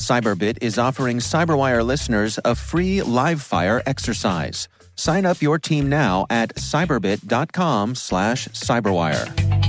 Cyberbit is offering Cyberwire listeners a free live fire exercise. Sign up your team now at cyberbit.com slash cyberwire.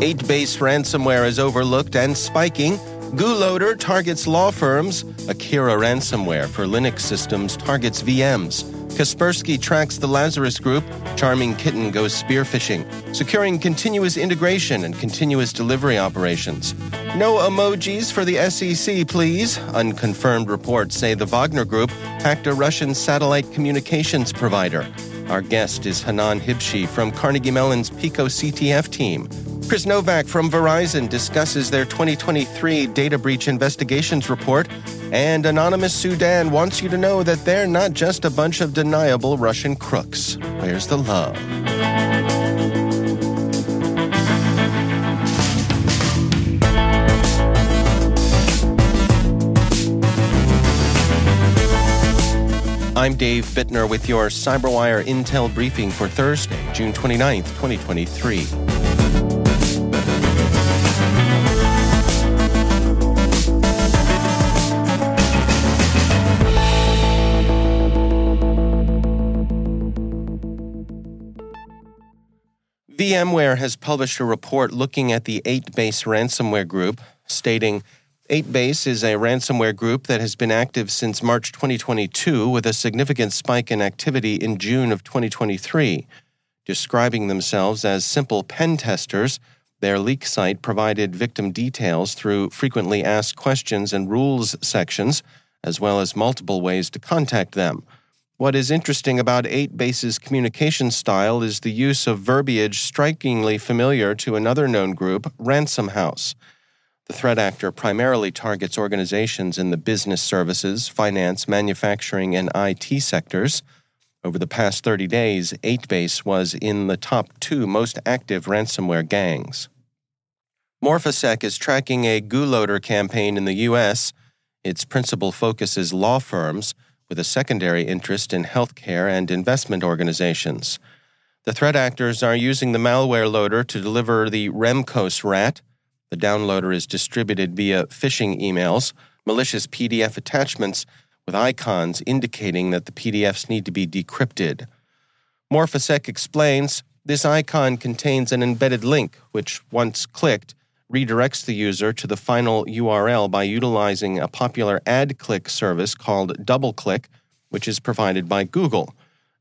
8base ransomware is overlooked and spiking. GuLoader targets law firms. Akira ransomware for Linux systems targets VMs. Kaspersky tracks the Lazarus Group. Charming Kitten goes spearphishing, securing continuous integration and continuous delivery operations. No emojis for the SEC, please. Unconfirmed reports say the Wagner Group hacked a Russian satellite communications provider. Our guest is Hanan Hibshi from Carnegie Mellon's picoCTF team. Chris Novak from Verizon discusses their 2023 data breach investigations report, and Anonymous Sudan wants you to know that they're not just a bunch of deniable Russian crooks. Where's the love? I'm Dave Bittner with your CyberWire Intel briefing for Thursday, June 29th, 2023. VMware has published a report looking at the 8base ransomware group, stating 8base is a ransomware group that has been active since March 2022 with a significant spike in activity in June of 2023. Describing themselves as simple pen testers, their leak site provided victim details through frequently asked questions and rules sections, as well as multiple ways to contact them. What is interesting about 8base's communication style is the use of verbiage strikingly familiar to another known group, RansomHouse. The threat actor primarily targets organizations in the business services, finance, manufacturing, and IT sectors. Over the past 30 days, 8base was in the top two most active ransomware gangs. Morphisec is tracking a GuLoader campaign in the U.S. Its principal focus is law firms with a secondary interest in healthcare and investment organizations. The threat actors are using the malware loader to deliver the Remcos rat. The downloader is distributed via phishing emails, malicious PDF attachments with icons indicating that the PDFs need to be decrypted. Morphisec explains this icon contains an embedded link, which, once clicked, redirects the user to the final URL by utilizing a popular ad click service called DoubleClick, which is provided by Google.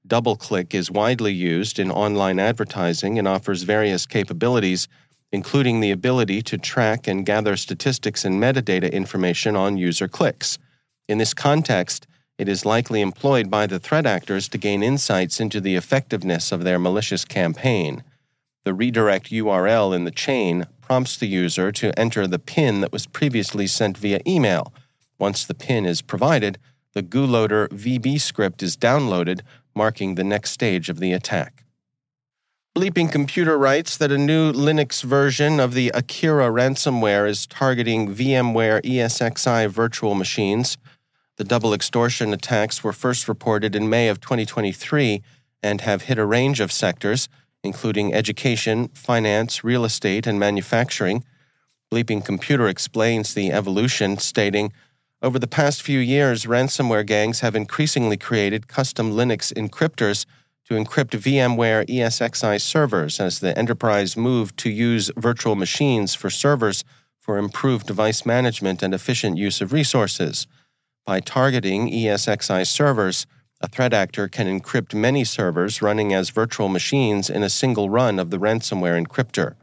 DoubleClick is widely used in online advertising and offers various capabilities, including the ability to track and gather statistics and metadata information on user clicks. In this context, it is likely employed by the threat actors to gain insights into the effectiveness of their malicious campaign. The redirect URL in the chain prompts the user to enter the PIN that was previously sent via email. Once the PIN is provided, the GuLoader VBScript is downloaded, marking the next stage of the attack. Bleeping Computer writes that a new Linux version of the Akira ransomware is targeting VMware ESXi virtual machines. The double extortion attacks were first reported in May of 2023 and have hit a range of sectors, including education, finance, real estate, and manufacturing. Bleeping Computer explains the evolution, stating, over the past few years, ransomware gangs have increasingly created custom Linux encryptors to encrypt VMware ESXi servers as the enterprise moved to use virtual machines for servers for improved device management and efficient use of resources. By targeting ESXi servers, a threat actor can encrypt many servers running as virtual machines in a single run of the ransomware encryptor.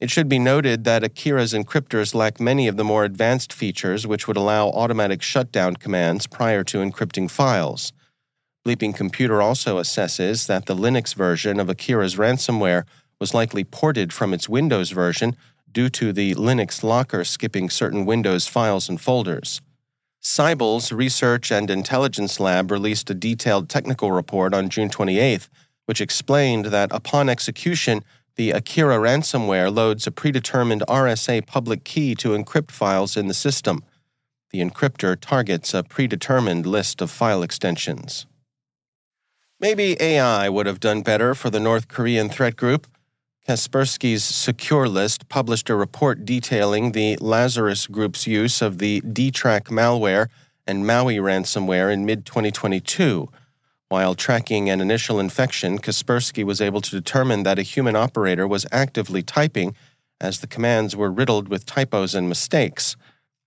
It should be noted that Akira's encryptors lack many of the more advanced features which would allow automatic shutdown commands prior to encrypting files. Bleeping Computer also assesses that the Linux version of Akira's ransomware was likely ported from its Windows version due to the Linux locker skipping certain Windows files and folders. Cyble's Research and Intelligence Lab released a detailed technical report on June 28th, which explained that upon execution, the Akira ransomware loads a predetermined RSA public key to encrypt files in the system. The encryptor targets a predetermined list of file extensions. Maybe AI would have done better for the North Korean threat group. Kaspersky's Securelist published a report detailing the Lazarus Group's use of the DTrack malware and Maui ransomware in mid 2022. While tracking an initial infection, Kaspersky was able to determine that a human operator was actively typing as the commands were riddled with typos and mistakes.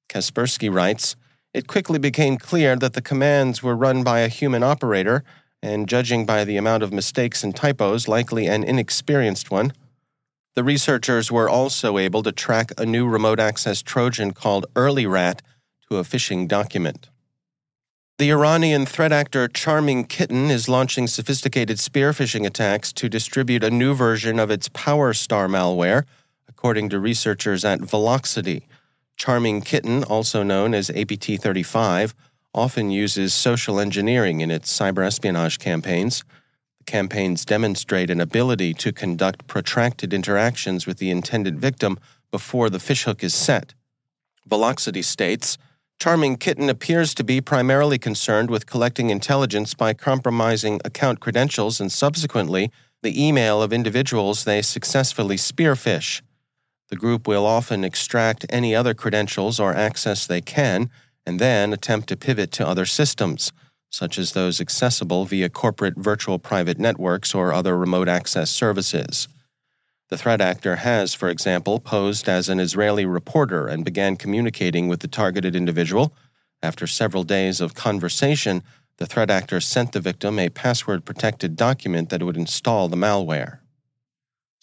Kaspersky writes, It quickly became clear that the commands were run by a human operator and judging by the amount of mistakes and typos, likely an inexperienced one. The researchers were also able to track a new remote access Trojan called EarlyRat to a phishing document. The Iranian threat actor Charming Kitten is launching sophisticated spear phishing attacks to distribute a new version of its PowerStar malware, according to researchers at Volexity. Charming Kitten, also known as APT 35, often uses social engineering in its cyber espionage campaigns. Campaigns demonstrate an ability to conduct protracted interactions with the intended victim before the fishhook is set. Volexity states Charming Kitten appears to be primarily concerned with collecting intelligence by compromising account credentials and subsequently the email of individuals they successfully spearphish. The group will often extract any other credentials or access they can and then attempt to pivot to other systems, such as those accessible via corporate virtual private networks or other remote access services. The threat actor has, for example, posed as an Israeli reporter and began communicating with the targeted individual. After several days of conversation, the threat actor sent the victim a password protected document that would install the malware.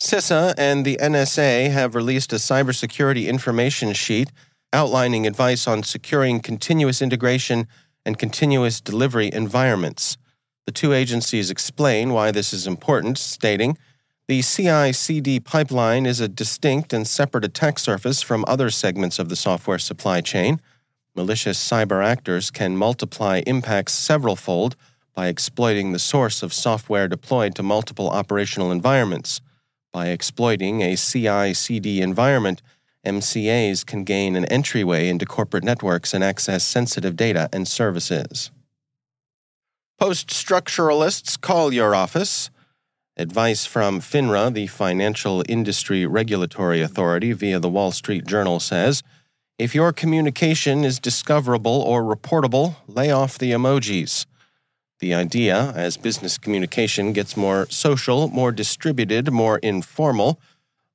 CISA and the NSA have released a cybersecurity information sheet outlining advice on securing continuous integration and continuous delivery environments. The two agencies explain why this is important, stating, the CI CD pipeline is a distinct and separate attack surface from other segments of the software supply chain. Malicious cyber actors can multiply impacts several fold by exploiting the source of software deployed to multiple operational environments. By exploiting a CI CD environment, MCAs can gain an entryway into corporate networks and access sensitive data and services. Post structuralists call your office. Advice from FINRA, the Financial Industry Regulatory Authority, via the Wall Street Journal says if your communication is discoverable or reportable, lay off the emojis. The idea, as business communication gets more social, more distributed, more informal,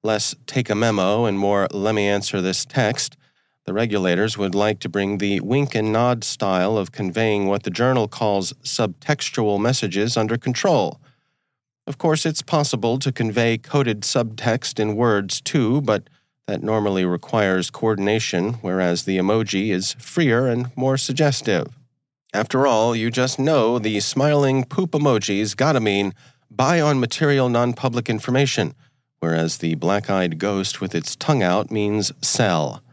less take a memo and more let me answer this text, the regulators would like to bring the wink and nod style of conveying what the journal calls subtextual messages under control. Of course, it's possible to convey coded subtext in words too, but that normally requires coordination, whereas the emoji is freer and more suggestive. After all, you just know the smiling poop emoji's gotta mean buy on material non public information whereas the black eyed ghost with its tongue out means sell.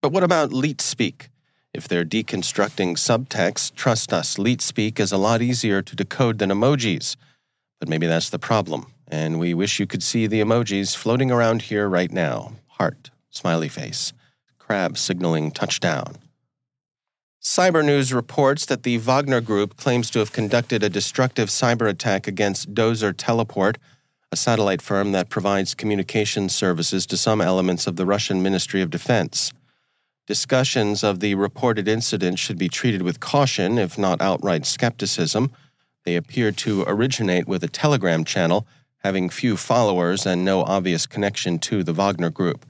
But what about leet speak? If they're deconstructing subtext, trust us, leet speak is a lot easier to decode than emojis. But maybe that's the problem, and we wish you could see the emojis floating around here right now heart, smiley face, crab signaling touchdown. Cyber News reports that the Wagner Group claims to have conducted a destructive cyber attack against Dozor Teleport a satellite firm that provides communication services to some elements of the Russian Ministry of Defense. Discussions of the reported incident should be treated with caution, if not outright skepticism. They appear to originate with a Telegram channel, having few followers and no obvious connection to the Wagner Group.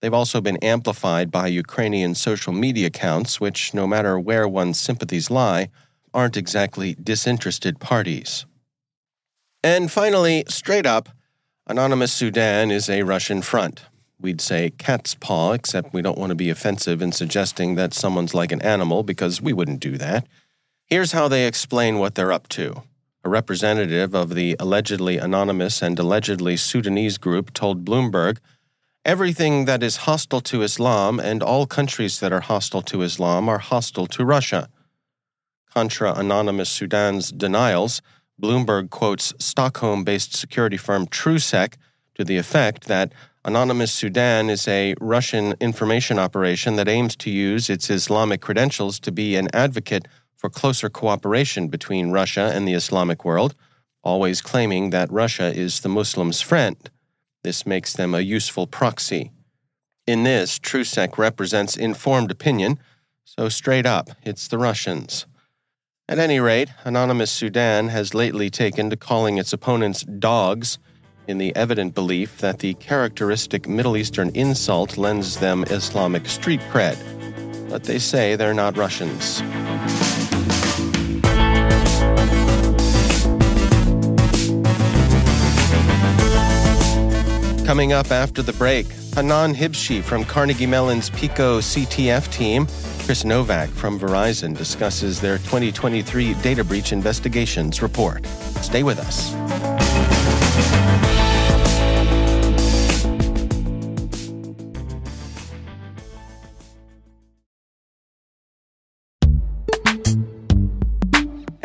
They've also been amplified by Ukrainian social media accounts, which, no matter where one's sympathies lie, aren't exactly disinterested parties. And finally, straight up, Anonymous Sudan is a Russian front. We'd say cat's paw, except we don't want to be offensive in suggesting that someone's like an animal because we wouldn't do that. Here's how they explain what they're up to. A representative of the allegedly anonymous and allegedly Sudanese group told Bloomberg everything that is hostile to Islam and all countries that are hostile to Islam are hostile to Russia. Contra Anonymous Sudan's denials, Bloomberg quotes Stockholm based security firm TrueSec to the effect that Anonymous Sudan is a Russian information operation that aims to use its Islamic credentials to be an advocate for closer cooperation between Russia and the Islamic world, always claiming that Russia is the Muslims' friend. This makes them a useful proxy. In this, TrueSec represents informed opinion, so straight up, it's the Russians. At any rate, Anonymous Sudan has lately taken to calling its opponents dogs in the evident belief that the characteristic Middle Eastern insult lends them Islamic street cred. But they say they're not Russians. Coming up after the break, Hanan Hibshi from Carnegie Mellon's picoCTF team Chris Novak from Verizon discusses their 2023 data breach investigations report. Stay with us.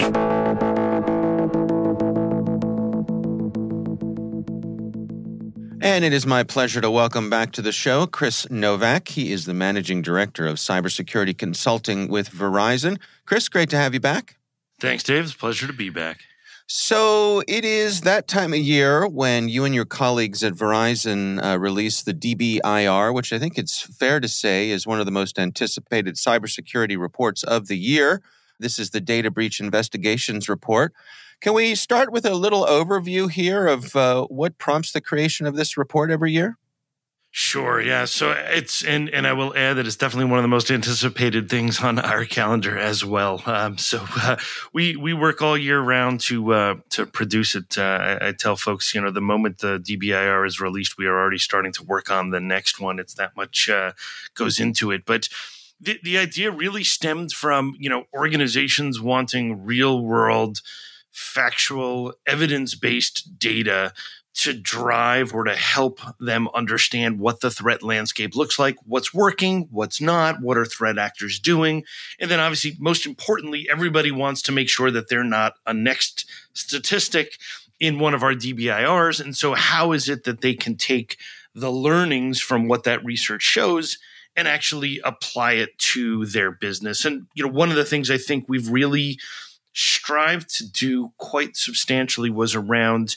And it is my pleasure to welcome back to the show Chris Novak. He is the managing director of cybersecurity consulting with Verizon. Chris, great to have you back. Thanks, Dave. It's a pleasure to be back. So it is that time of year when you and your colleagues at Verizon uh, release the DBIR, which I think it's fair to say is one of the most anticipated cybersecurity reports of the year. This is the Data Breach Investigations Report. Can we start with a little overview here of uh, what prompts the creation of this report every year? Sure, yeah. So it's and and I will add that it's definitely one of the most anticipated things on our calendar as well. Um, so uh, we we work all year round to uh, to produce it. Uh, I, I, tell folks, you know, the moment the DBIR is released, we are already starting to work on the next one. It's that much uh, goes into it, but. The, the idea really stemmed from you know organizations wanting real world factual, evidence based data to drive or to help them understand what the threat landscape looks like, what's working, what's not, what are threat actors doing. And then obviously, most importantly, everybody wants to make sure that they're not a next statistic in one of our DBIRs. And so how is it that they can take the learnings from what that research shows and actually apply it to their business? And, you know, one of the things I think we've really strived to do quite substantially was around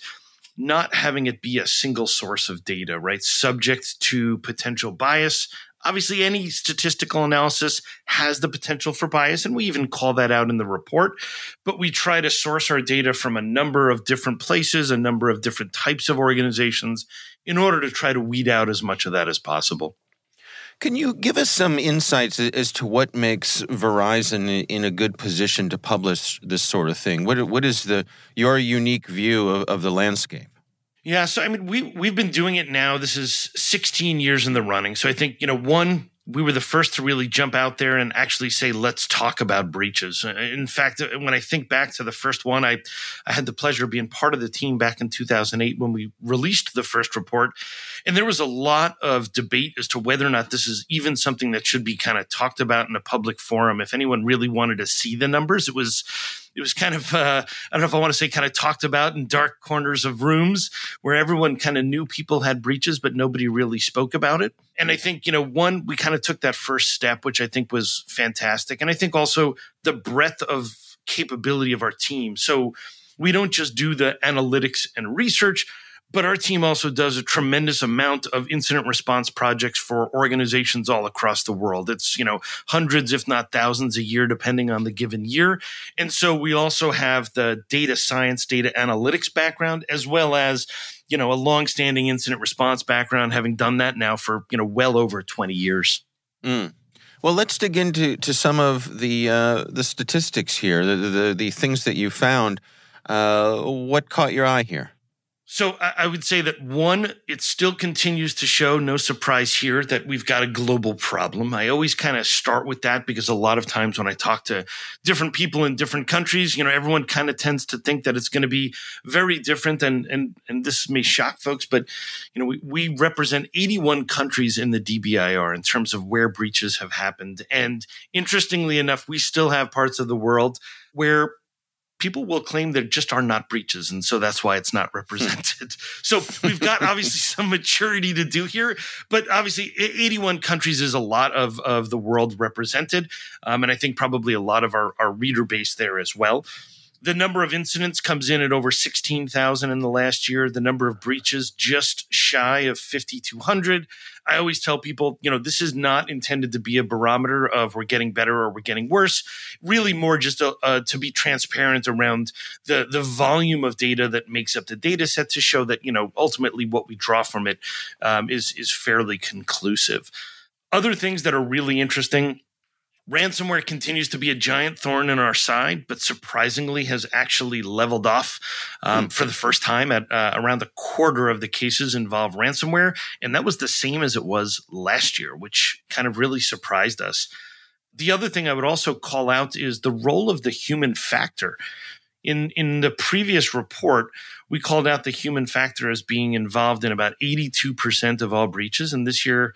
not having it be a single source of data, right? Subject to potential bias. Obviously, any statistical analysis has the potential for bias, and we even call that out in the report. But we try to source our data from a number of different places, a number of different types of organizations, in order to try to weed out as much of that as possible. Can you give us some insights as to what makes Verizon in a good position to publish this sort of thing? What what is the your unique view of, of the landscape? Yeah, so I mean, we we've been doing it now. This is 16 years in the running. So I think you know, one, we were the first to really jump out there and actually say, let's talk about breaches. Uh, in fact, uh, when I think back to the first one, I, I had the pleasure of being part of the team back in 2008 when we released the first report. And there was a lot of debate as to whether or not this is even something that should be kind of talked about in a public forum. If anyone really wanted to see the numbers, it was it was kind of uh, I don't know if I want to say kind of talked about in dark corners of rooms where everyone kind of knew people had breaches, but nobody really spoke about it. And I think you know one we kind of took that first step, which I think was fantastic, and I think also the breadth of capability of our team. So we don't just do the analytics and research but our team also does a tremendous amount of incident response projects for organizations all across the world. It's, you know, hundreds, if not thousands a year, depending on the given year. And so we also have the data science, data analytics background, as well as, you know, a long-standing incident response background, having done that now for, you know, well over 20 years. Mm. Well, let's dig into to some of the uh, the statistics here, the, the, the things that you found. Uh, what caught your eye here? So I would say that one, it still continues to show, no surprise here, that we've got a global problem. I always kind of start with that because a lot of times when I talk to different people in different countries, you know, everyone kind of tends to think that it's going to be very different. And, and, and this may shock folks, but, you know, we, we represent 81 countries in the DBIR in terms of where breaches have happened. And interestingly enough, we still have parts of the world where people will claim there just are not breaches. And so that's why it's not hmm. represented. so we've got obviously some maturity to do here, but obviously 81 countries is a lot of, of the world represented. Um, and I think probably a lot of our, our reader base there as well. The number of incidents comes in at over 16,000 in the last year. The number of breaches just shy of 5,200. I always tell people, you know, this is not intended to be a barometer of we're getting better or we're getting worse. Really, more just a, uh, to be transparent around the the volume of data that makes up the data set to show that you know ultimately what we draw from it um, is is fairly conclusive. Other things that are really interesting Ransomware continues to be a giant thorn in our side, but surprisingly has actually leveled off um, mm. for the first time at uh, around a quarter of the cases involve ransomware. And that was the same as it was last year, which kind of really surprised us. The other thing I would also call out is the role of the human factor. In, in the previous report, we called out the human factor as being involved in about 82% of all breaches. And this year,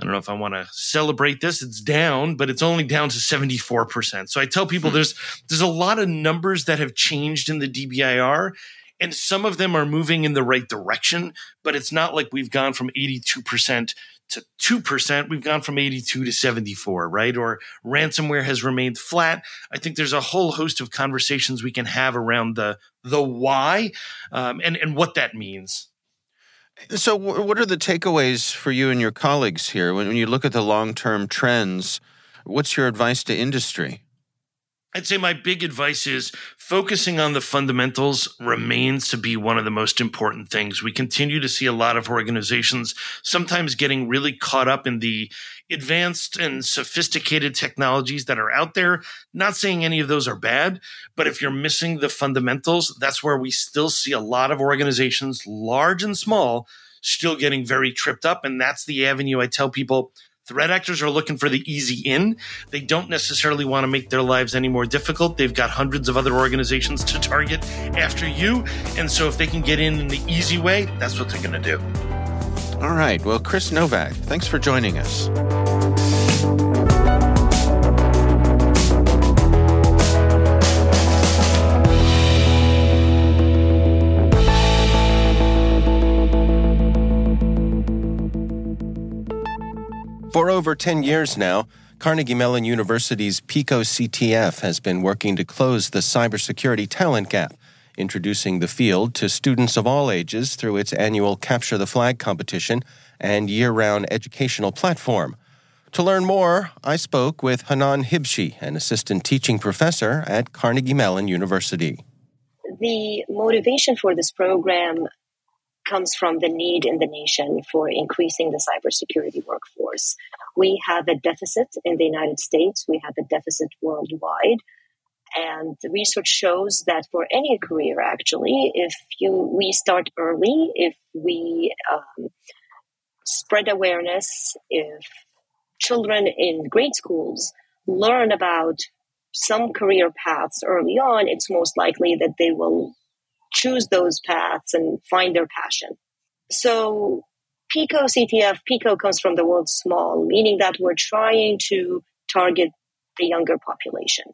I don't know if I want to celebrate this. It's down, but it's only down to 74%. So I tell people hmm. there's there's a lot of numbers that have changed in the DBIR and some of them are moving in the right direction, but it's not like we've gone from 82% to 2%. We've gone from 82 to 74, right? Or ransomware has remained flat. I think there's a whole host of conversations we can have around the the why um, and and what that means. So, what are the takeaways for you and your colleagues here when, you look at the long term trends? What's your advice to industry? I'd say my big advice is focusing on the fundamentals remains to be one of the most important things. We continue to see a lot of organizations sometimes getting really caught up in the advanced and sophisticated technologies that are out there. Not saying any of those are bad, but if you're missing the fundamentals, that's where we still see a lot of organizations, large and small, still getting very tripped up. And that's the avenue I tell people Threat actors are looking for the easy in. They don't necessarily want to make their lives any more difficult. They've got hundreds of other organizations to target after you. And so if they can get in in the easy way, that's what they're going to do. All right. Well, Chris Novak, thanks for joining us. Over 10 years now, Carnegie Mellon University's picoCTF has been working to close the cybersecurity talent gap, introducing the field to students of all ages through its annual Capture the Flag competition and year round educational platform. To learn more, I spoke with Hanan Hibshi, an assistant teaching professor at Carnegie Mellon University. The motivation for this program comes from the need in the nation for increasing the cybersecurity workforce. We have a deficit in the United States, we have a deficit worldwide. And the research shows that for any career, actually, if you we start early, if we um, spread awareness, if children in grade schools learn about some career paths early on, it's most likely that they will choose those paths and find their passion. So picoCTF, PICO comes from the word small, meaning that we're trying to target the younger population.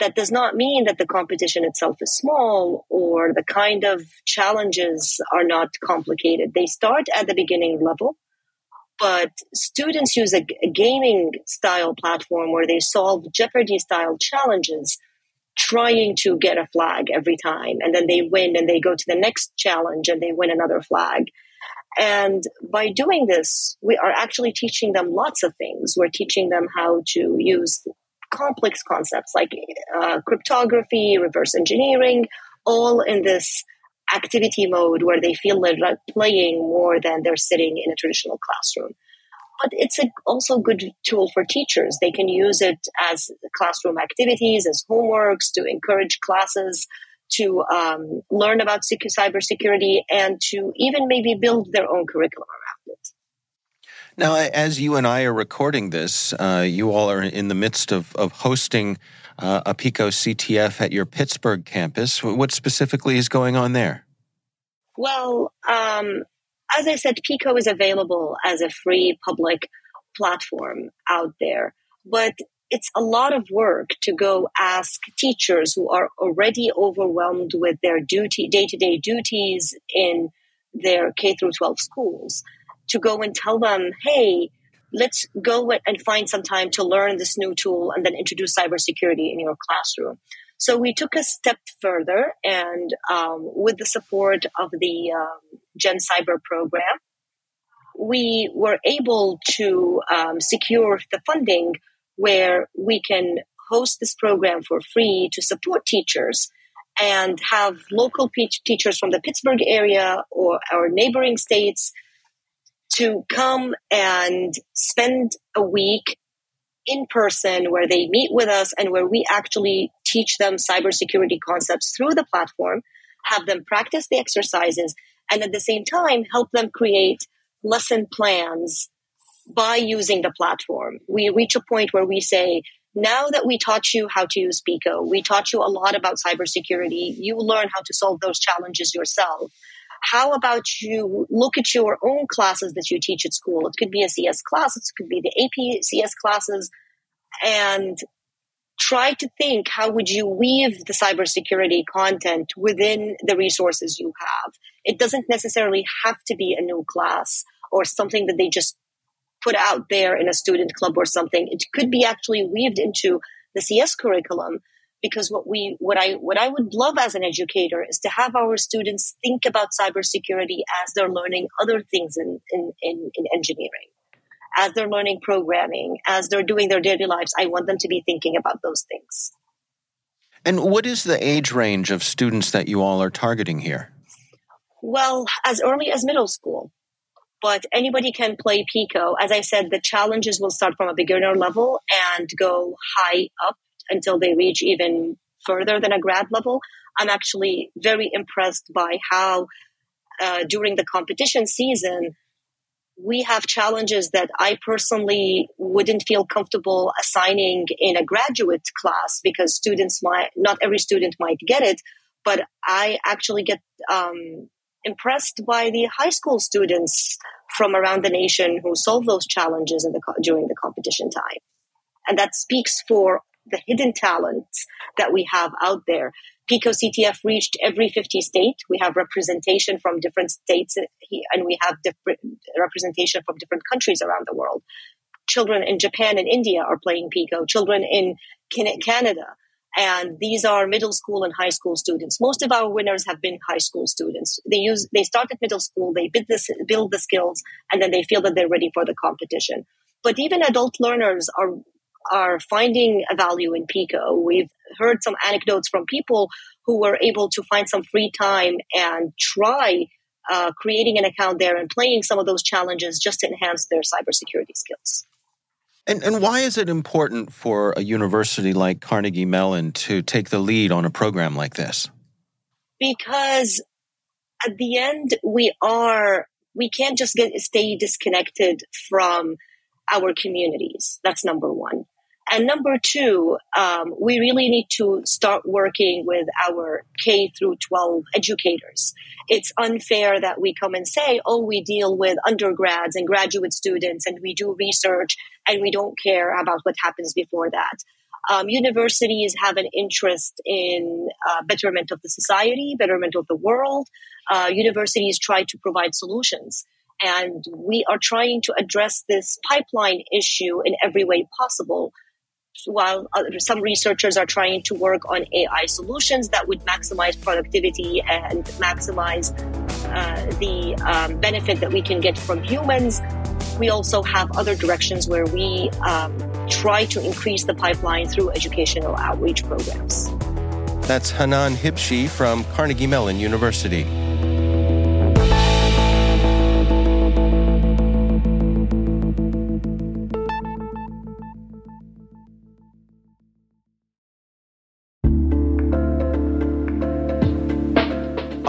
That does not mean that the competition itself is small or the kind of challenges are not complicated. They start at the beginning level, but students use a, a gaming style platform where they solve Jeopardy style challenges trying to get a flag every time. And then they win and they go to the next challenge and they win another flag. And by doing this, we are actually teaching them lots of things. We're teaching them how to use complex concepts like uh, cryptography, reverse engineering, all in this activity mode where they feel they're playing more than they're sitting in a traditional classroom but it's a, also a good tool for teachers. They can use it as classroom activities, as homeworks to encourage classes to um, learn about cybersecurity and to even maybe build their own curriculum around it. Now, as you and I are recording this, uh, you all are in the midst of, of hosting uh, a picoCTF at your Pittsburgh campus. What specifically is going on there? Well, um, as I said, Pico is available as a free public platform out there, but it's a lot of work to go ask teachers who are already overwhelmed with their duty day-to-day duties in their K through 12 schools to go and tell them, "Hey, let's go and find some time to learn this new tool and then introduce cybersecurity in your classroom." So we took a step further, and um, with the support of the um, GenCyber program, we were able to um, secure the funding where we can host this program for free to support teachers and have local pe- teachers from the Pittsburgh area or our neighboring states to come and spend a week in person where they meet with us and where we actually teach them cybersecurity concepts through the platform, have them practice the exercises, and at the same time help them create lesson plans by using the platform. We reach a point where we say, now that we taught you how to use Pico, we taught you a lot about cybersecurity, you learn how to solve those challenges yourself. How about you look at your own classes that you teach at school? It could be a CS class, it could be the AP CS classes, and try to think how would you weave the cybersecurity content within the resources you have. It doesn't necessarily have to be a new class or something that they just put out there in a student club or something. It could be actually weaved into the CS curriculum because what we what I what I would love as an educator is to have our students think about cybersecurity as they're learning other things in in, in, in engineering as they're learning programming, as they're doing their daily lives, I want them to be thinking about those things. And what is the age range of students that you all are targeting here? Well, as early as middle school. But anybody can play Pico. As I said, the challenges will start from a beginner level and go high up until they reach even further than a grad level. I'm actually very impressed by how uh, during the competition season, we have challenges that I personally wouldn't feel comfortable assigning in a graduate class because students might, not every student might get it, but I actually get um, impressed by the high school students from around the nation who solve those challenges the, during the competition time. And that speaks for the hidden talents that we have out there. picoCTF reached every 50 state. We have representation from different states eh, and we have different representation from different countries around the world. Children in Japan and India are playing PICO, children in Canada. And these are middle school and high school students. Most of our winners have been high school students. They use, they start at middle school, they build the, build the skills, and then they feel that they're ready for the competition. But even adult learners are are finding a value in Pico. We've heard some anecdotes from people who were able to find some free time and try uh, creating an account there and playing some of those challenges just to enhance their cybersecurity skills. And, and why is it important for a university like Carnegie Mellon to take the lead on a program like this? Because at the end, we are, we can't just get, stay disconnected from our communities. That's number one. And number two, um, we really need to start working with our K through 12 educators. It's unfair that we come and say, oh, we deal with undergrads and graduate students and we do research and we don't care about what happens before that. Um, universities have an interest in uh, betterment of the society, betterment of the world. Uh, universities try to provide solutions. And we are trying to address this pipeline issue in every way possible while some researchers are trying to work on AI solutions that would maximize productivity and maximize uh, the um, benefit that we can get from humans, we also have other directions where we um, try to increase the pipeline through educational outreach programs. That's Hanan Hibshi from Carnegie Mellon University.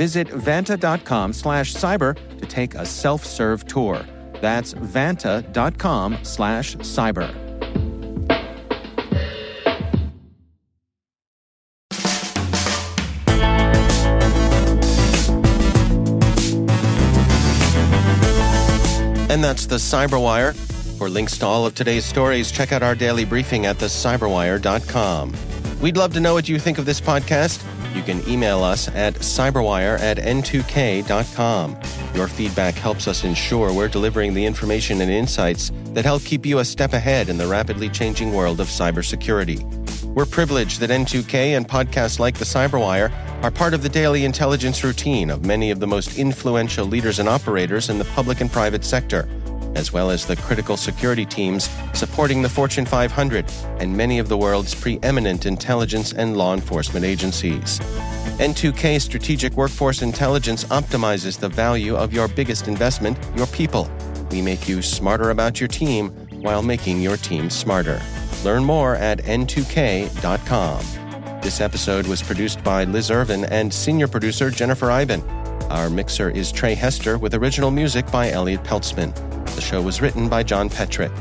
Visit vanta.com slash cyber to take a self-serve tour. That's vanta.com slash cyber. And that's the Cyberwire. For links to all of today's stories, check out our daily briefing at thecyberwire.com. We'd love to know what you think of this podcast. You can email us at cyberwire at n2k.com. Your feedback helps us ensure we're delivering the information and insights that help keep you a step ahead in the rapidly changing world of cybersecurity. We're privileged that N2K and podcasts like the Cyberwire are part of the daily intelligence routine of many of the most influential leaders and operators in the public and private sector as well as the critical security teams supporting the Fortune 500 and many of the world's preeminent intelligence and law enforcement agencies. N2K Strategic Workforce Intelligence optimizes the value of your biggest investment, your people. We make you smarter about your team while making your team smarter. Learn more at n2k.com. This episode was produced by Liz Irvin and senior producer Jennifer Eiben. Our mixer is Trey Hester with original music by Elliot Peltzman. The show was written by John Petrik.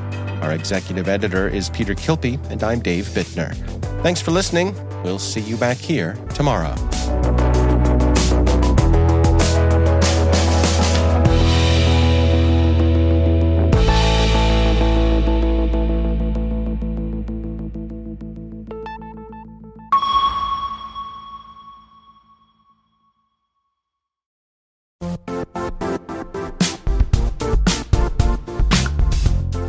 Our executive editor is Peter Kilpe, and I'm Dave Bittner. Thanks for listening. We'll see you back here tomorrow.